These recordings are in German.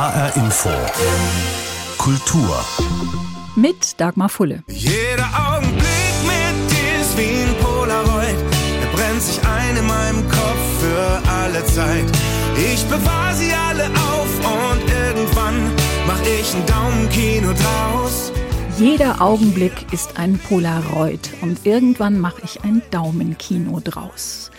HR Info. Kultur. Mit Dagmar Fulle. Jeder Augenblick mit dir ist wie ein Polaroid. Er brennt sich ein in meinem Kopf für alle Zeit. Ich bewahre sie alle auf und irgendwann mach ich ein Daumenkino draus. Jeder Augenblick ist ein Polaroid und irgendwann mache ich ein Daumenkino draus.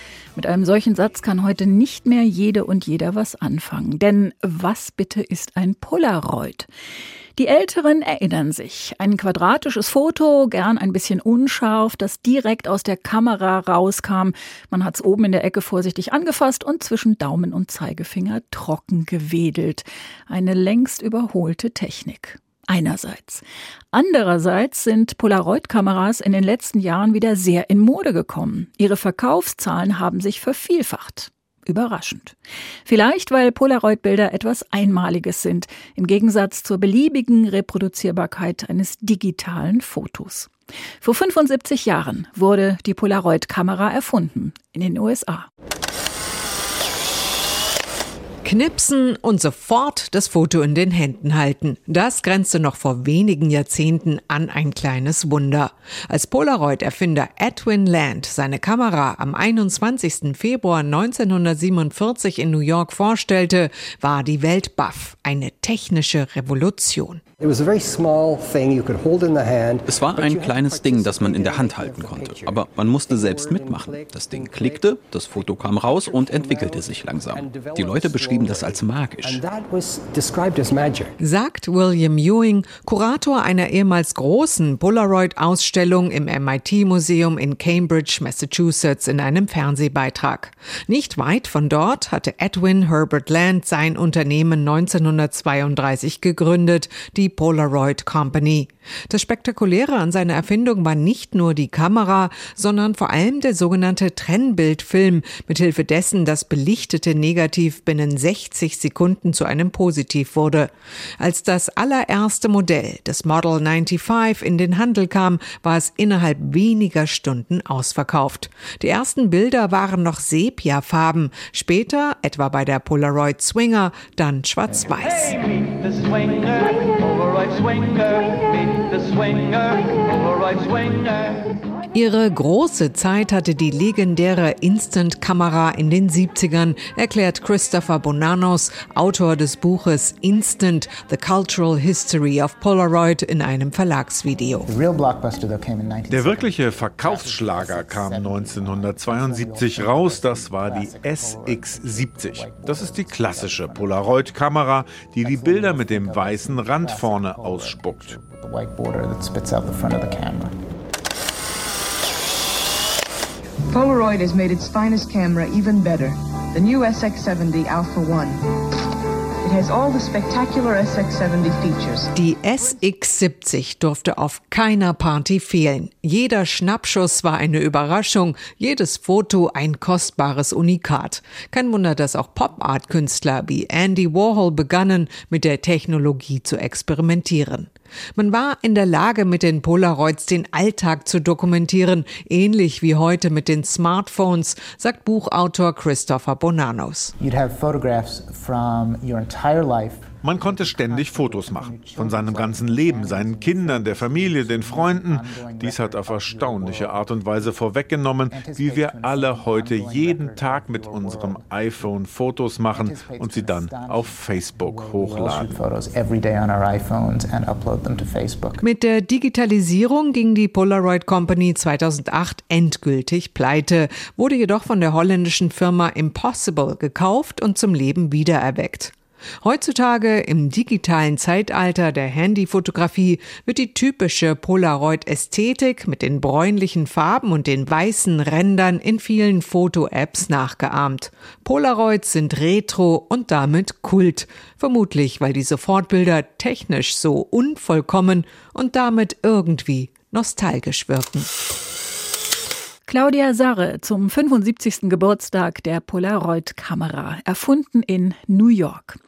Mit einem solchen Satz kann heute nicht mehr jede und jeder was anfangen. Denn was bitte ist ein Polaroid? Die Älteren erinnern sich. Ein quadratisches Foto, gern ein bisschen unscharf, das direkt aus der Kamera rauskam. Man hat es oben in der Ecke vorsichtig angefasst und zwischen Daumen und Zeigefinger trocken gewedelt. Eine längst überholte Technik einerseits. Andererseits sind Polaroid-Kameras in den letzten Jahren wieder sehr in Mode gekommen. Ihre Verkaufszahlen haben sich vervielfacht. Überraschend. Vielleicht, weil Polaroid-Bilder etwas Einmaliges sind, im Gegensatz zur beliebigen Reproduzierbarkeit eines digitalen Fotos. Vor 75 Jahren wurde die Polaroid-Kamera erfunden in den USA. Knipsen und sofort das Foto in den Händen halten. Das grenzte noch vor wenigen Jahrzehnten an ein kleines Wunder. Als Polaroid-Erfinder Edwin Land seine Kamera am 21. Februar 1947 in New York vorstellte, war die Welt baff. Eine technische Revolution. Es war ein kleines Ding, das man in der Hand halten konnte. Aber man musste selbst mitmachen. Das Ding klickte, das Foto kam raus und entwickelte sich langsam. Die Leute beschrieben das als magisch. Sagt William Ewing, Kurator einer ehemals großen Polaroid-Ausstellung im MIT-Museum in Cambridge, Massachusetts, in einem Fernsehbeitrag. Nicht weit von dort hatte Edwin Herbert Land sein Unternehmen 1932 gegründet, die Polaroid Company. Das Spektakuläre an seiner Erfindung war nicht nur die Kamera, sondern vor allem der sogenannte Trennbildfilm, mithilfe dessen das belichtete Negativ binnen 60 Sekunden zu einem Positiv wurde. Als das allererste Modell des Model 95 in den Handel kam, war es innerhalb weniger Stunden ausverkauft. Die ersten Bilder waren noch Sepiafarben, später, etwa bei der Polaroid Swinger, dann schwarz-weiß. Hey, swinger, meet the swinger, Polaroid swinger. Ihre große Zeit hatte die legendäre Instant-Kamera in den 70ern, erklärt Christopher Bonanos, Autor des Buches Instant, The Cultural History of Polaroid in einem Verlagsvideo. Der wirkliche Verkaufsschlager kam 1972 raus, das war die SX70. Das ist die klassische Polaroid-Kamera, die die Bilder mit dem weißen Rand vorne ausspuckt. Polaroid has made its finest camera even better, the new SX70 Alpha 1. It has all the spectacular SX70 features. Die SX70 durfte auf keiner Party fehlen. Jeder Schnappschuss war eine Überraschung, jedes Foto ein kostbares Unikat. Kein Wunder, dass auch Pop-Art-Künstler wie Andy Warhol begannen, mit der Technologie zu experimentieren. Man war in der Lage, mit den Polaroids den Alltag zu dokumentieren, ähnlich wie heute mit den Smartphones, sagt Buchautor Christopher Bonanos. You'd have photographs from your entire life man konnte ständig Fotos machen. Von seinem ganzen Leben, seinen Kindern, der Familie, den Freunden. Dies hat auf erstaunliche Art und Weise vorweggenommen, wie wir alle heute jeden Tag mit unserem iPhone Fotos machen und sie dann auf Facebook hochladen. Mit der Digitalisierung ging die Polaroid Company 2008 endgültig pleite, wurde jedoch von der holländischen Firma Impossible gekauft und zum Leben wiedererweckt. Heutzutage im digitalen Zeitalter der Handyfotografie wird die typische Polaroid-Ästhetik mit den bräunlichen Farben und den weißen Rändern in vielen Foto-Apps nachgeahmt. Polaroids sind retro und damit Kult, vermutlich weil die Sofortbilder technisch so unvollkommen und damit irgendwie nostalgisch wirken. Claudia Sarre zum 75. Geburtstag der Polaroid-Kamera, erfunden in New York.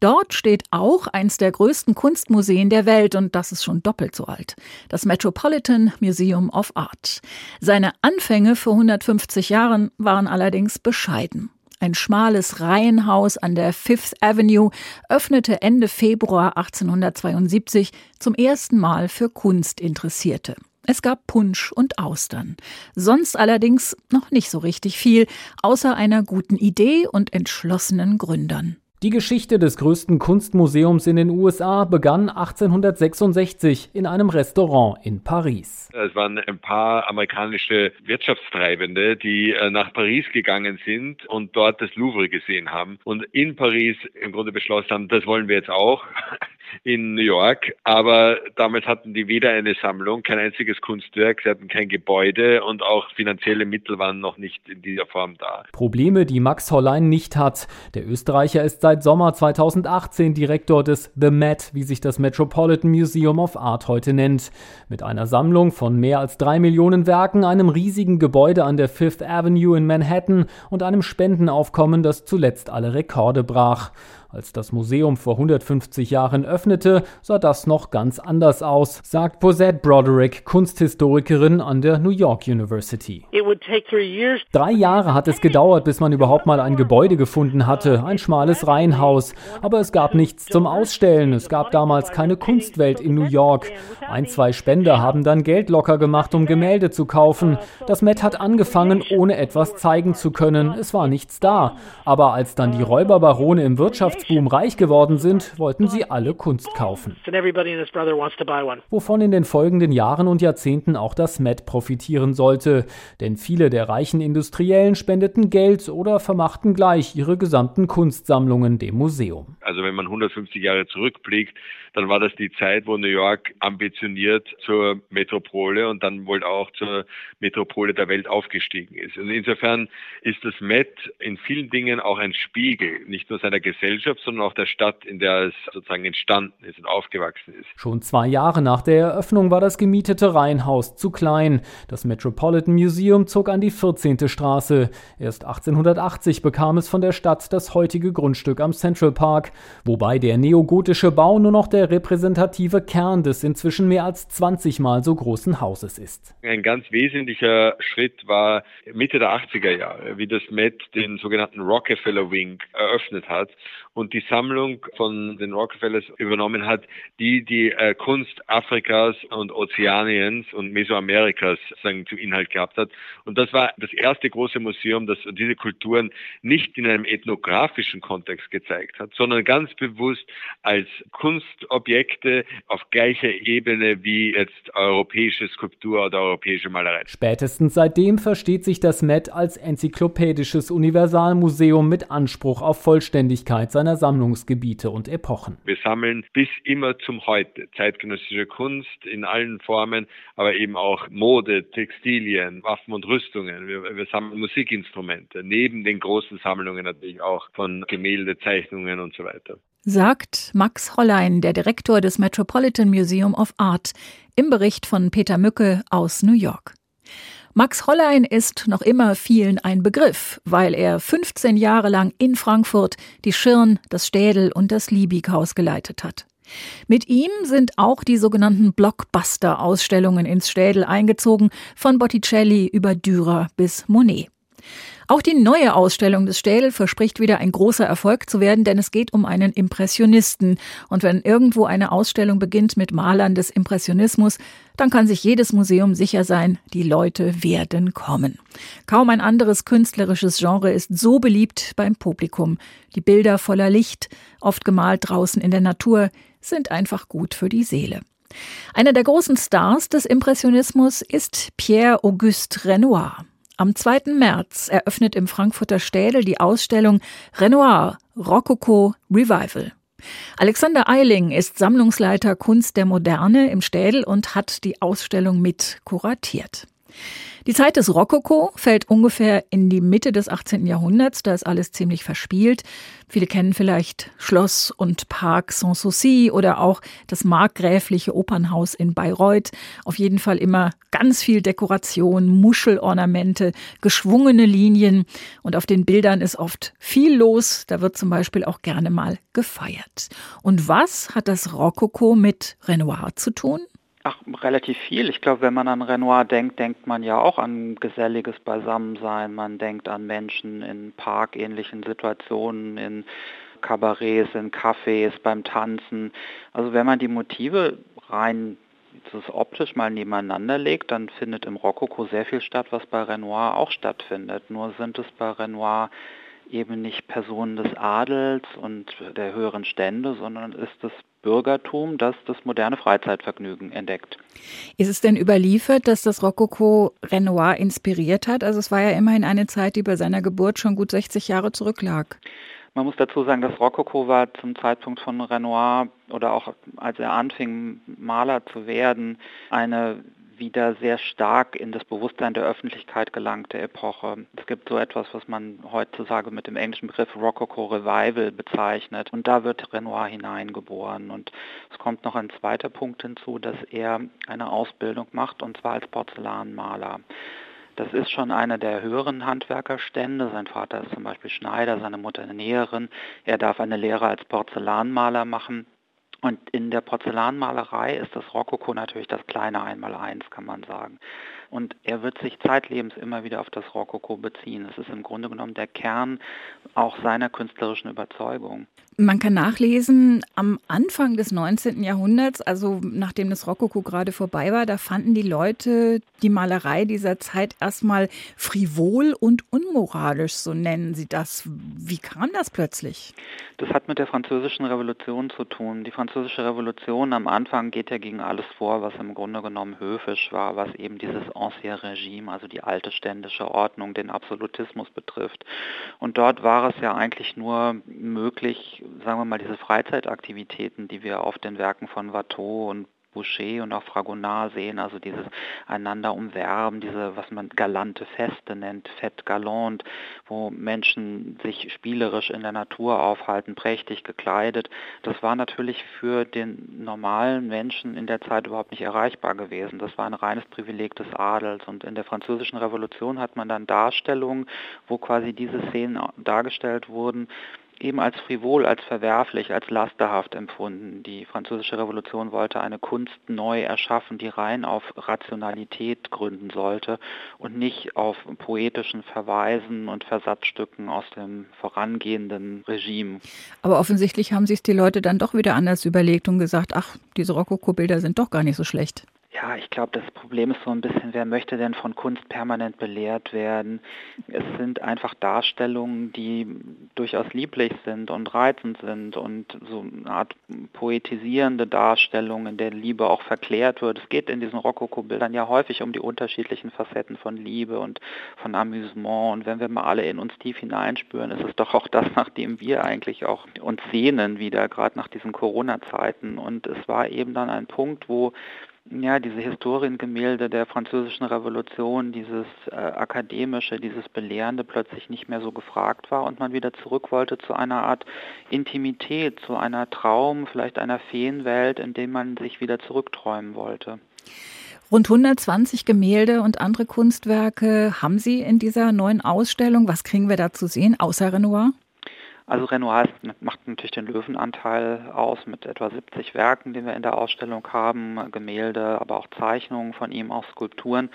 Dort steht auch eins der größten Kunstmuseen der Welt und das ist schon doppelt so alt. Das Metropolitan Museum of Art. Seine Anfänge vor 150 Jahren waren allerdings bescheiden. ein schmales Reihenhaus an der Fifth Avenue, öffnete Ende Februar 1872 zum ersten Mal für Kunstinteressierte. Es gab Punsch und Austern. Sonst allerdings noch nicht so richtig viel, außer einer guten Idee und entschlossenen Gründern. Die Geschichte des größten Kunstmuseums in den USA begann 1866 in einem Restaurant in Paris. Es waren ein paar amerikanische Wirtschaftstreibende, die äh, nach Paris gegangen sind und dort das Louvre gesehen haben und in Paris im Grunde beschlossen haben, das wollen wir jetzt auch in New York. Aber damals hatten die weder eine Sammlung, kein einziges Kunstwerk, sie hatten kein Gebäude und auch finanzielle Mittel waren noch nicht in dieser Form da. Probleme, die Max Hollein nicht hat. Der Österreicher ist seit Sommer 2018 Direktor des The Met, wie sich das Metropolitan Museum of Art heute nennt. Mit einer Sammlung von mehr als drei Millionen Werken, einem riesigen Gebäude an der Fifth Avenue in Manhattan und einem Spendenaufkommen, das zuletzt alle Rekorde brach. Als das Museum vor 150 Jahren öffnete, sah das noch ganz anders aus, sagt Posette Broderick, Kunsthistorikerin an der New York University. Drei Jahre hat es gedauert, bis man überhaupt mal ein Gebäude gefunden hatte, ein schmales Reihenhaus. Aber es gab nichts zum Ausstellen. Es gab damals keine Kunstwelt in New York. Ein, zwei Spender haben dann Geld locker gemacht, um Gemälde zu kaufen. Das Met hat angefangen, ohne etwas zeigen zu können. Es war nichts da. Aber als dann die Räuberbarone im Wirtschafts Wirtschaftsboom reich geworden sind, wollten sie alle Kunst kaufen. Wovon in den folgenden Jahren und Jahrzehnten auch das Met profitieren sollte. Denn viele der reichen Industriellen spendeten Geld oder vermachten gleich ihre gesamten Kunstsammlungen dem Museum. Also wenn man 150 Jahre zurückblickt, dann war das die Zeit, wo New York ambitioniert zur Metropole und dann wohl auch zur Metropole der Welt aufgestiegen ist. Und insofern ist das Met in vielen Dingen auch ein Spiegel, nicht nur seiner Gesellschaft, sondern auch der Stadt, in der es sozusagen entstanden ist und aufgewachsen ist. Schon zwei Jahre nach der Eröffnung war das gemietete Reihenhaus zu klein. Das Metropolitan Museum zog an die 14. Straße. Erst 1880 bekam es von der Stadt das heutige Grundstück am Central Park, wobei der neogotische Bau nur noch der der repräsentative Kern des inzwischen mehr als 20 Mal so großen Hauses ist. Ein ganz wesentlicher Schritt war Mitte der 80er Jahre, wie das Met den sogenannten Rockefeller Wing eröffnet hat und die Sammlung von den Rockefellers übernommen hat, die die äh, Kunst Afrikas und Ozeaniens und Mesoamerikas sagen, zum Inhalt gehabt hat. Und das war das erste große Museum, das diese Kulturen nicht in einem ethnografischen Kontext gezeigt hat, sondern ganz bewusst als Kunstobjekte auf gleicher Ebene wie jetzt europäische Skulptur oder europäische Malerei. Spätestens seitdem versteht sich das Met als enzyklopädisches Universalmuseum mit Anspruch auf Vollständigkeit seiner Sammlungsgebiete und Epochen. Wir sammeln bis immer zum Heute zeitgenössische Kunst in allen Formen, aber eben auch Mode, Textilien, Waffen und Rüstungen. Wir, wir sammeln Musikinstrumente, neben den großen Sammlungen natürlich auch von Gemälde, Zeichnungen und so weiter. Sagt Max Hollein, der Direktor des Metropolitan Museum of Art, im Bericht von Peter Mücke aus New York. Max Hollein ist noch immer vielen ein Begriff, weil er 15 Jahre lang in Frankfurt die Schirn, das Städel und das Liebighaus geleitet hat. Mit ihm sind auch die sogenannten Blockbuster-Ausstellungen ins Städel eingezogen, von Botticelli über Dürer bis Monet. Auch die neue Ausstellung des Städel verspricht wieder ein großer Erfolg zu werden, denn es geht um einen Impressionisten. Und wenn irgendwo eine Ausstellung beginnt mit Malern des Impressionismus, dann kann sich jedes Museum sicher sein, die Leute werden kommen. Kaum ein anderes künstlerisches Genre ist so beliebt beim Publikum. Die Bilder voller Licht, oft gemalt draußen in der Natur, sind einfach gut für die Seele. Einer der großen Stars des Impressionismus ist Pierre-Auguste Renoir. Am 2. März eröffnet im Frankfurter Städel die Ausstellung Renoir Rococo Revival. Alexander Eiling ist Sammlungsleiter Kunst der Moderne im Städel und hat die Ausstellung mit kuratiert. Die Zeit des Rokoko fällt ungefähr in die Mitte des 18. Jahrhunderts. Da ist alles ziemlich verspielt. Viele kennen vielleicht Schloss und Park Sanssouci oder auch das markgräfliche Opernhaus in Bayreuth. Auf jeden Fall immer ganz viel Dekoration, Muschelornamente, geschwungene Linien. Und auf den Bildern ist oft viel los. Da wird zum Beispiel auch gerne mal gefeiert. Und was hat das Rokoko mit Renoir zu tun? Ach, relativ viel. Ich glaube, wenn man an Renoir denkt, denkt man ja auch an geselliges Beisammensein. Man denkt an Menschen in parkähnlichen Situationen, in Kabarets, in Cafés, beim Tanzen. Also wenn man die Motive rein das optisch mal nebeneinander legt, dann findet im Rokoko sehr viel statt, was bei Renoir auch stattfindet. Nur sind es bei Renoir eben nicht Personen des Adels und der höheren Stände, sondern ist das Bürgertum, das das moderne Freizeitvergnügen entdeckt. Ist es denn überliefert, dass das Rokoko Renoir inspiriert hat? Also es war ja immerhin eine Zeit, die bei seiner Geburt schon gut 60 Jahre zurücklag. Man muss dazu sagen, das Rokoko war zum Zeitpunkt von Renoir oder auch als er anfing, Maler zu werden, eine wieder sehr stark in das Bewusstsein der Öffentlichkeit gelangte Epoche. Es gibt so etwas, was man heutzutage mit dem englischen Begriff Rococo Revival bezeichnet. Und da wird Renoir hineingeboren. Und es kommt noch ein zweiter Punkt hinzu, dass er eine Ausbildung macht, und zwar als Porzellanmaler. Das ist schon einer der höheren Handwerkerstände. Sein Vater ist zum Beispiel Schneider, seine Mutter eine Näherin. Er darf eine Lehre als Porzellanmaler machen. Und in der Porzellanmalerei ist das Rokoko natürlich das kleine Einmaleins, kann man sagen. Und er wird sich zeitlebens immer wieder auf das Rokoko beziehen. Es ist im Grunde genommen der Kern auch seiner künstlerischen Überzeugung. Man kann nachlesen, am Anfang des 19. Jahrhunderts, also nachdem das Rokoko gerade vorbei war, da fanden die Leute die Malerei dieser Zeit erstmal frivol und unmoralisch, so nennen sie das. Wie kam das plötzlich? Das hat mit der französischen Revolution zu tun. Die französische Revolution am Anfang geht ja gegen alles vor, was im Grunde genommen höfisch war, was eben dieses Ancien Regime, also die alte ständische Ordnung, den Absolutismus betrifft. Und dort war es ja eigentlich nur möglich, sagen wir mal, diese Freizeitaktivitäten, die wir auf den Werken von Watteau und Boucher und auch Fragonard sehen, also dieses einander umwerben, diese, was man galante Feste nennt, Fête galante, wo Menschen sich spielerisch in der Natur aufhalten, prächtig gekleidet. Das war natürlich für den normalen Menschen in der Zeit überhaupt nicht erreichbar gewesen. Das war ein reines Privileg des Adels und in der französischen Revolution hat man dann Darstellungen, wo quasi diese Szenen dargestellt wurden, eben als frivol, als verwerflich, als lasterhaft empfunden. Die französische Revolution wollte eine Kunst neu erschaffen, die rein auf Rationalität gründen sollte und nicht auf poetischen Verweisen und Versatzstücken aus dem vorangehenden Regime. Aber offensichtlich haben sich die Leute dann doch wieder anders überlegt und gesagt, ach, diese Rokoko-Bilder sind doch gar nicht so schlecht. Ja, ich glaube, das Problem ist so ein bisschen, wer möchte denn von Kunst permanent belehrt werden? Es sind einfach Darstellungen, die durchaus lieblich sind und reizend sind und so eine Art poetisierende Darstellung, in der Liebe auch verklärt wird. Es geht in diesen Rokoko-Bildern ja häufig um die unterschiedlichen Facetten von Liebe und von Amüsement. Und wenn wir mal alle in uns tief hineinspüren, ist es doch auch das, nach dem wir eigentlich auch uns sehnen wieder, gerade nach diesen Corona-Zeiten. Und es war eben dann ein Punkt, wo ja, diese Historiengemälde der französischen Revolution, dieses äh, akademische, dieses Belehrende plötzlich nicht mehr so gefragt war und man wieder zurück wollte zu einer Art Intimität, zu einer Traum, vielleicht einer Feenwelt, in dem man sich wieder zurückträumen wollte. Rund 120 Gemälde und andere Kunstwerke haben Sie in dieser neuen Ausstellung. Was kriegen wir da zu sehen, außer Renoir? Also Renoir macht natürlich den Löwenanteil aus mit etwa 70 Werken, die wir in der Ausstellung haben, Gemälde, aber auch Zeichnungen von ihm, auch Skulpturen.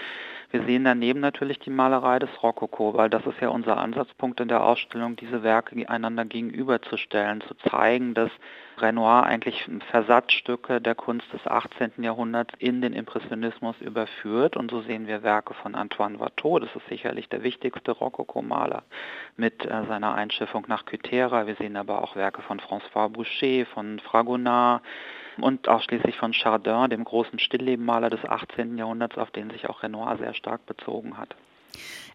Wir sehen daneben natürlich die Malerei des Rokoko, weil das ist ja unser Ansatzpunkt in der Ausstellung, diese Werke einander gegenüberzustellen, zu zeigen, dass Renoir eigentlich Versatzstücke der Kunst des 18. Jahrhunderts in den Impressionismus überführt. Und so sehen wir Werke von Antoine Watteau, das ist sicherlich der wichtigste Rokoko-Maler, mit äh, seiner Einschiffung nach Kythera. Wir sehen aber auch Werke von François Boucher, von Fragonard, und auch schließlich von Chardin, dem großen Stilllebenmaler des 18. Jahrhunderts, auf den sich auch Renoir sehr stark bezogen hat.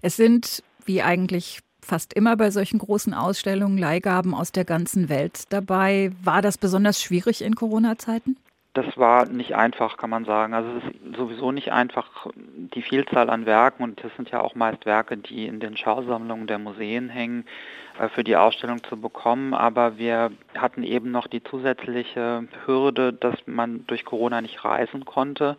Es sind, wie eigentlich fast immer bei solchen großen Ausstellungen, Leihgaben aus der ganzen Welt dabei. War das besonders schwierig in Corona-Zeiten? Das war nicht einfach, kann man sagen. Also es ist sowieso nicht einfach, die Vielzahl an Werken, und das sind ja auch meist Werke, die in den Schausammlungen der Museen hängen, äh, für die Ausstellung zu bekommen. Aber wir hatten eben noch die zusätzliche Hürde, dass man durch Corona nicht reisen konnte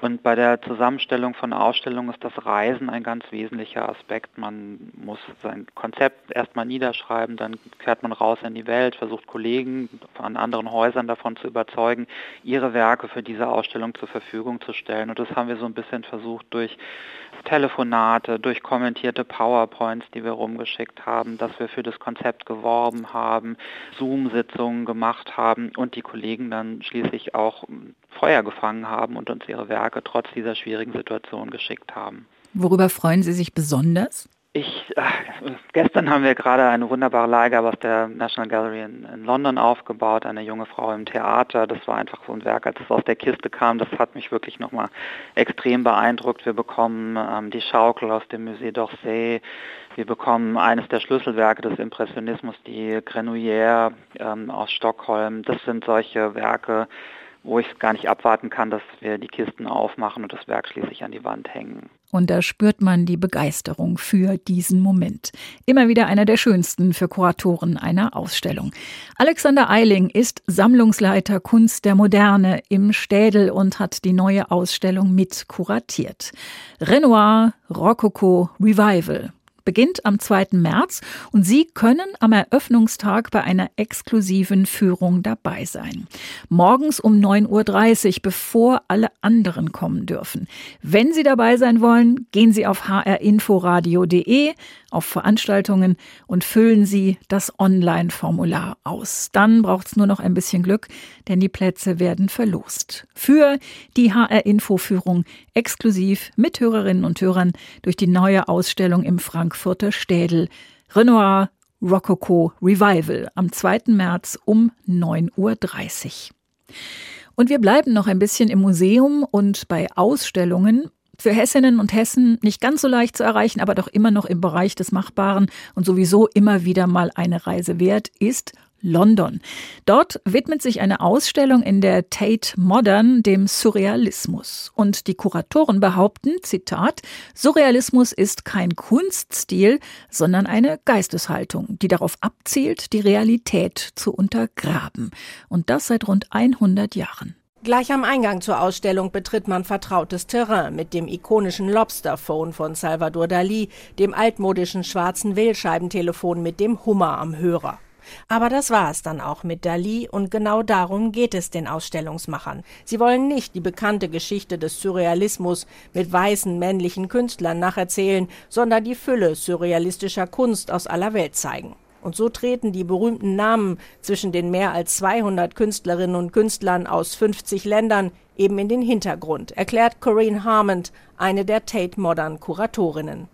Und bei der Zusammenstellung von Ausstellungen ist das Reisen ein ganz wesentlicher Aspekt. Man muss sein Konzept erstmal niederschreiben, dann fährt man raus in die Welt, versucht Kollegen an anderen Häusern davon zu überzeugen, ihre Werke für diese Ausstellung zur Verfügung zu stellen. Und das haben wir so ein bisschen versucht durch Telefonate, durch kommentierte PowerPoints, die wir rumgeschickt haben, dass wir für das Konzept geworben haben, Zoom-Sitzungen gemacht haben und die Kollegen dann schließlich auch Feuer gefangen haben und uns ihre Werke trotz dieser schwierigen Situation geschickt haben. Worüber freuen Sie sich besonders? Ich, äh, gestern haben wir gerade eine wunderbare Leihgabe aus der National Gallery in, in, London aufgebaut, eine junge Frau im Theater. Das war einfach so ein Werk, als es aus der Kiste kam. Das hat mich wirklich nochmal extrem beeindruckt. Wir bekommen ähm, die Schaukel aus dem Musée d'Orsay. Wir bekommen eines der Schlüsselwerke des Impressionismus, die Grenouillère ähm, aus Stockholm. Das sind solche Werke, wo ich gar nicht abwarten kann, dass wir die Kisten aufmachen und das Werk schließlich an die Wand hängen. Und da spürt man die Begeisterung für diesen Moment. Immer wieder einer der schönsten für Kuratoren einer Ausstellung. Alexander Eiling ist Sammlungsleiter Kunst der Moderne im Städel und hat die neue Ausstellung mit kuratiert. Renoir, Rococo, Revival beginnt am 2. März und Sie können am Eröffnungstag bei einer exklusiven Führung dabei sein. Morgens um 9.30 Uhr, bevor alle anderen kommen dürfen. Wenn Sie dabei sein wollen, gehen Sie auf hrinforadio.de auf Veranstaltungen und füllen Sie das Online-Formular aus. Dann braucht es nur noch ein bisschen Glück, denn die Plätze werden verlost. Für die HR-Info-Führung exklusiv mit Hörerinnen und Hörern durch die neue Ausstellung im Frankfurter Städel. Renoir Rococo Revival am 2. März um 9.30 Uhr. Und wir bleiben noch ein bisschen im Museum und bei Ausstellungen für Hessinnen und Hessen nicht ganz so leicht zu erreichen, aber doch immer noch im Bereich des Machbaren und sowieso immer wieder mal eine Reise wert, ist London. Dort widmet sich eine Ausstellung in der Tate Modern dem Surrealismus. Und die Kuratoren behaupten, Zitat, Surrealismus ist kein Kunststil, sondern eine Geisteshaltung, die darauf abzielt, die Realität zu untergraben. Und das seit rund 100 Jahren. Gleich am Eingang zur Ausstellung betritt man vertrautes Terrain mit dem ikonischen Lobster-Phone von Salvador Dali, dem altmodischen schwarzen Wählscheibentelefon mit dem Hummer am Hörer. Aber das war es dann auch mit Dali und genau darum geht es den Ausstellungsmachern. Sie wollen nicht die bekannte Geschichte des Surrealismus mit weißen männlichen Künstlern nacherzählen, sondern die Fülle surrealistischer Kunst aus aller Welt zeigen. Und so treten die berühmten Namen zwischen den mehr als 200 Künstlerinnen und Künstlern aus 50 Ländern eben in den Hintergrund, erklärt Corinne Harmond, eine der Tate Modern Kuratorinnen.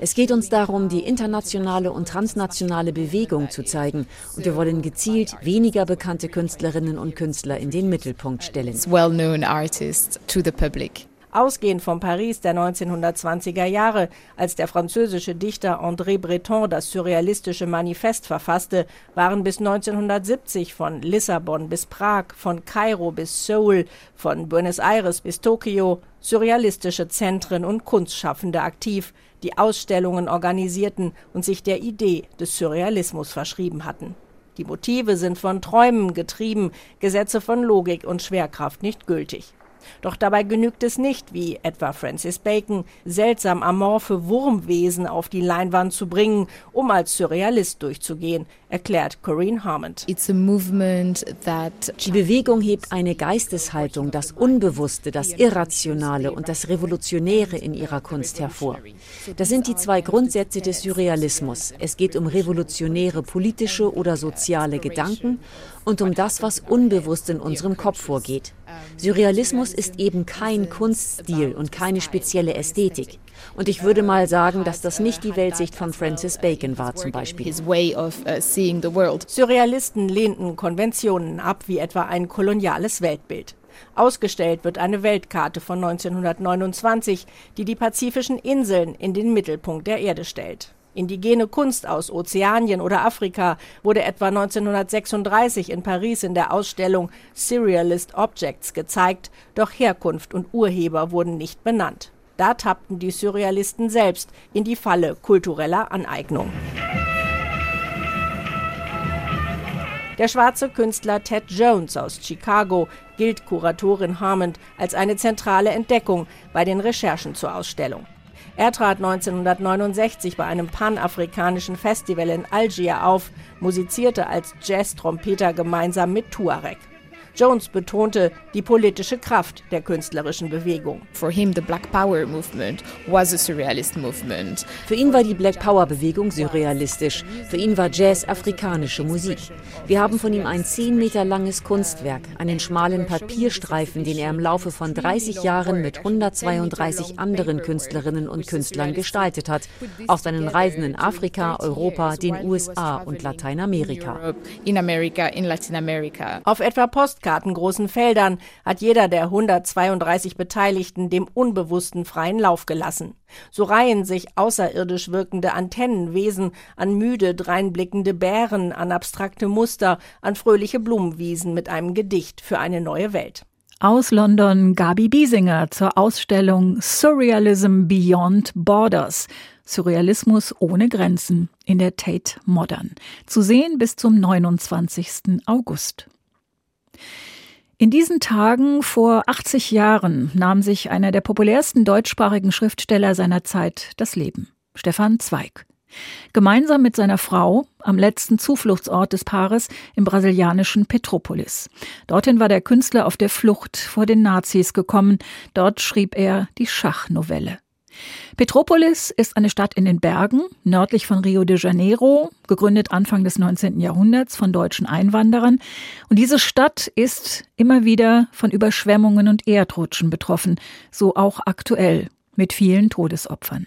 es geht uns darum, die internationale und transnationale Bewegung zu zeigen. Und wir wollen gezielt weniger bekannte Künstlerinnen und Künstler in den Mittelpunkt stellen. Well-known artists to the public ausgehend vom Paris der 1920er Jahre, als der französische Dichter André Breton das surrealistische Manifest verfasste, waren bis 1970 von Lissabon bis Prag, von Kairo bis Seoul, von Buenos Aires bis Tokio surrealistische Zentren und Kunstschaffende aktiv, die Ausstellungen organisierten und sich der Idee des Surrealismus verschrieben hatten. Die Motive sind von Träumen getrieben, Gesetze von Logik und Schwerkraft nicht gültig. Doch dabei genügt es nicht, wie etwa Francis Bacon, seltsam amorphe Wurmwesen auf die Leinwand zu bringen, um als Surrealist durchzugehen, erklärt Corinne Harmond. Die Bewegung hebt eine Geisteshaltung, das Unbewusste, das Irrationale und das Revolutionäre in ihrer Kunst hervor. Das sind die zwei Grundsätze des Surrealismus. Es geht um revolutionäre politische oder soziale Gedanken und um das, was unbewusst in unserem Kopf vorgeht. Surrealismus ist eben kein Kunststil und keine spezielle Ästhetik. Und ich würde mal sagen, dass das nicht die Weltsicht von Francis Bacon war zum Beispiel. Uh, Surrealisten lehnten Konventionen ab, wie etwa ein koloniales Weltbild. Ausgestellt wird eine Weltkarte von 1929, die die pazifischen Inseln in den Mittelpunkt der Erde stellt. Indigene Kunst aus Ozeanien oder Afrika wurde etwa 1936 in Paris in der Ausstellung Serialist Objects gezeigt, doch Herkunft und Urheber wurden nicht benannt. Da tappten die Surrealisten selbst in die Falle kultureller Aneignung. Der schwarze Künstler Ted Jones aus Chicago gilt Kuratorin Harmond als eine zentrale Entdeckung bei den Recherchen zur Ausstellung. Er trat 1969 bei einem panafrikanischen Festival in Algier auf, musizierte als Jazz-Trompeter gemeinsam mit Tuareg. Jones betonte die politische Kraft der künstlerischen Bewegung. For him the Black Power movement was a surrealist movement. Für ihn war die Black Power Bewegung surrealistisch. Für ihn war Jazz afrikanische Musik. Wir haben von ihm ein zehn Meter langes Kunstwerk, einen schmalen Papierstreifen, den er im Laufe von 30 Jahren mit 132 anderen Künstlerinnen und Künstlern gestaltet hat, auf seinen Reisen in Afrika, Europa, den USA und Lateinamerika. Auf etwa Post postkartengroßen Feldern hat jeder der 132 Beteiligten dem Unbewussten freien Lauf gelassen. So reihen sich außerirdisch wirkende Antennenwesen an müde dreinblickende Bären, an abstrakte Muster, an fröhliche Blumenwiesen mit einem Gedicht für eine neue Welt. Aus London Gabi Biesinger zur Ausstellung Surrealism Beyond Borders. Surrealismus ohne Grenzen in der Tate Modern. Zu sehen bis zum 29. August. In diesen Tagen vor 80 Jahren nahm sich einer der populärsten deutschsprachigen Schriftsteller seiner Zeit das Leben, Stefan Zweig. Gemeinsam mit seiner Frau am letzten Zufluchtsort des Paares im brasilianischen Petropolis. Dorthin war der Künstler auf der Flucht vor den Nazis gekommen. Dort schrieb er die Schachnovelle. Petropolis ist eine Stadt in den Bergen, nördlich von Rio de Janeiro, gegründet Anfang des 19. Jahrhunderts von deutschen Einwanderern. Und diese Stadt ist immer wieder von Überschwemmungen und Erdrutschen betroffen, so auch aktuell mit vielen Todesopfern.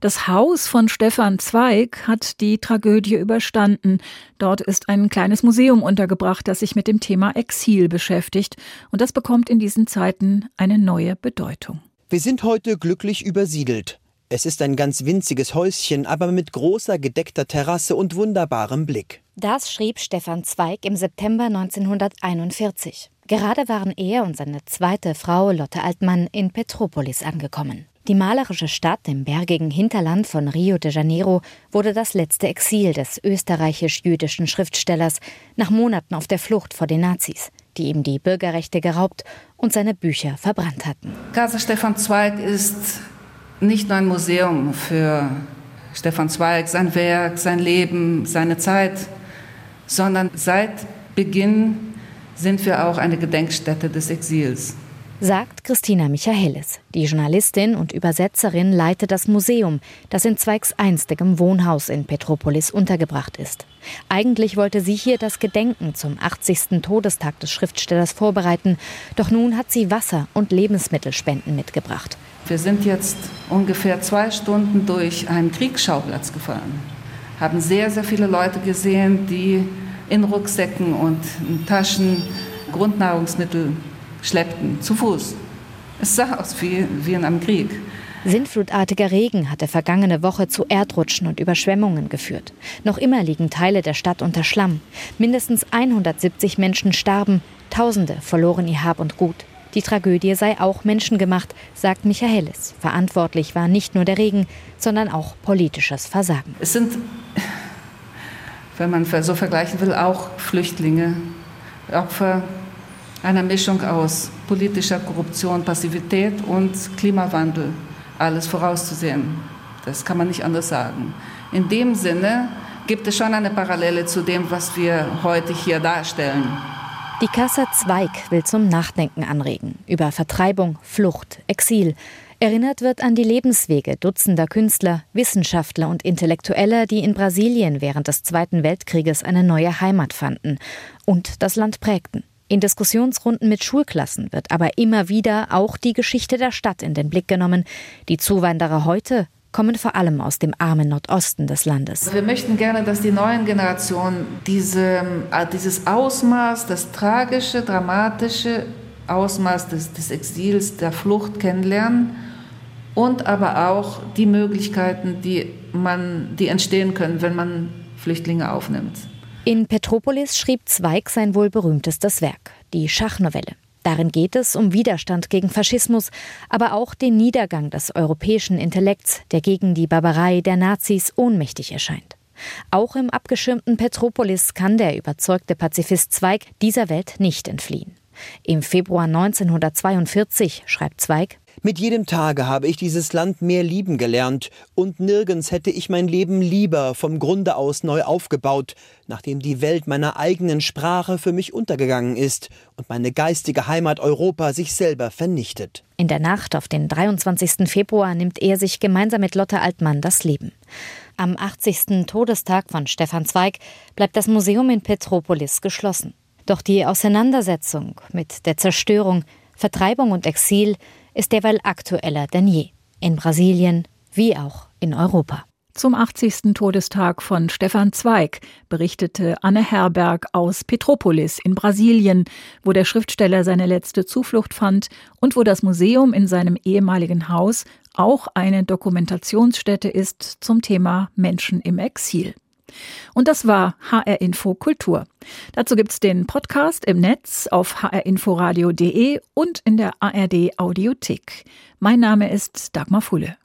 Das Haus von Stefan Zweig hat die Tragödie überstanden. Dort ist ein kleines Museum untergebracht, das sich mit dem Thema Exil beschäftigt. Und das bekommt in diesen Zeiten eine neue Bedeutung. Wir sind heute glücklich übersiedelt. Es ist ein ganz winziges Häuschen, aber mit großer gedeckter Terrasse und wunderbarem Blick. Das schrieb Stefan Zweig im September 1941. Gerade waren er und seine zweite Frau Lotte Altmann in Petropolis angekommen. Die malerische Stadt im bergigen Hinterland von Rio de Janeiro wurde das letzte Exil des österreichisch-jüdischen Schriftstellers nach Monaten auf der Flucht vor den Nazis die ihm die Bürgerrechte geraubt und seine Bücher verbrannt hatten. Casa Stefan Zweig ist nicht nur ein Museum für Stefan Zweig, sein Werk, sein Leben, seine Zeit, sondern seit Beginn sind wir auch eine Gedenkstätte des Exils sagt Christina Michaelis. Die Journalistin und Übersetzerin leitet das Museum, das in Zweigs einstigem Wohnhaus in Petropolis untergebracht ist. Eigentlich wollte sie hier das Gedenken zum 80. Todestag des Schriftstellers vorbereiten, doch nun hat sie Wasser und Lebensmittelspenden mitgebracht. Wir sind jetzt ungefähr zwei Stunden durch einen Kriegsschauplatz gefahren, haben sehr, sehr viele Leute gesehen, die in Rucksäcken und in Taschen Grundnahrungsmittel schleppten, zu Fuß. Es sah aus wie, wie in einem Krieg. Sintflutartiger Regen hatte vergangene Woche zu Erdrutschen und Überschwemmungen geführt. Noch immer liegen Teile der Stadt unter Schlamm. Mindestens 170 Menschen starben, Tausende verloren ihr Hab und Gut. Die Tragödie sei auch menschengemacht, sagt Michaelis. Verantwortlich war nicht nur der Regen, sondern auch politisches Versagen. Es sind, wenn man so vergleichen will, auch Flüchtlinge, Opfer einer Mischung aus politischer Korruption, Passivität und Klimawandel alles vorauszusehen. Das kann man nicht anders sagen. In dem Sinne gibt es schon eine Parallele zu dem, was wir heute hier darstellen. Die Kasse Zweig will zum Nachdenken anregen über Vertreibung, Flucht, Exil. Erinnert wird an die Lebenswege dutzender Künstler, Wissenschaftler und Intellektueller, die in Brasilien während des Zweiten Weltkrieges eine neue Heimat fanden und das Land prägten. In Diskussionsrunden mit Schulklassen wird aber immer wieder auch die Geschichte der Stadt in den Blick genommen. Die Zuwanderer heute kommen vor allem aus dem armen Nordosten des Landes. Wir möchten gerne, dass die neuen Generationen diese, äh, dieses Ausmaß, das tragische, dramatische Ausmaß des, des Exils, der Flucht kennenlernen und aber auch die Möglichkeiten, die, man, die entstehen können, wenn man Flüchtlinge aufnimmt. In Petropolis schrieb Zweig sein wohl berühmtestes Werk, die Schachnovelle. Darin geht es um Widerstand gegen Faschismus, aber auch den Niedergang des europäischen Intellekts, der gegen die Barbarei der Nazis ohnmächtig erscheint. Auch im abgeschirmten Petropolis kann der überzeugte Pazifist Zweig dieser Welt nicht entfliehen. Im Februar 1942 schreibt Zweig, mit jedem Tage habe ich dieses Land mehr lieben gelernt, und nirgends hätte ich mein Leben lieber vom Grunde aus neu aufgebaut, nachdem die Welt meiner eigenen Sprache für mich untergegangen ist und meine geistige Heimat Europa sich selber vernichtet. In der Nacht auf den 23. Februar nimmt er sich gemeinsam mit Lotte Altmann das Leben. Am 80. Todestag von Stefan Zweig bleibt das Museum in Petropolis geschlossen. Doch die Auseinandersetzung mit der Zerstörung, Vertreibung und Exil ist derweil aktueller denn je. In Brasilien wie auch in Europa. Zum 80. Todestag von Stefan Zweig berichtete Anne Herberg aus Petropolis in Brasilien, wo der Schriftsteller seine letzte Zuflucht fand und wo das Museum in seinem ehemaligen Haus auch eine Dokumentationsstätte ist zum Thema Menschen im Exil. Und das war HR Info Kultur. Dazu gibt's den Podcast im Netz auf hrinforadio.de und in der ARD Audiothek. Mein Name ist Dagmar Fulle.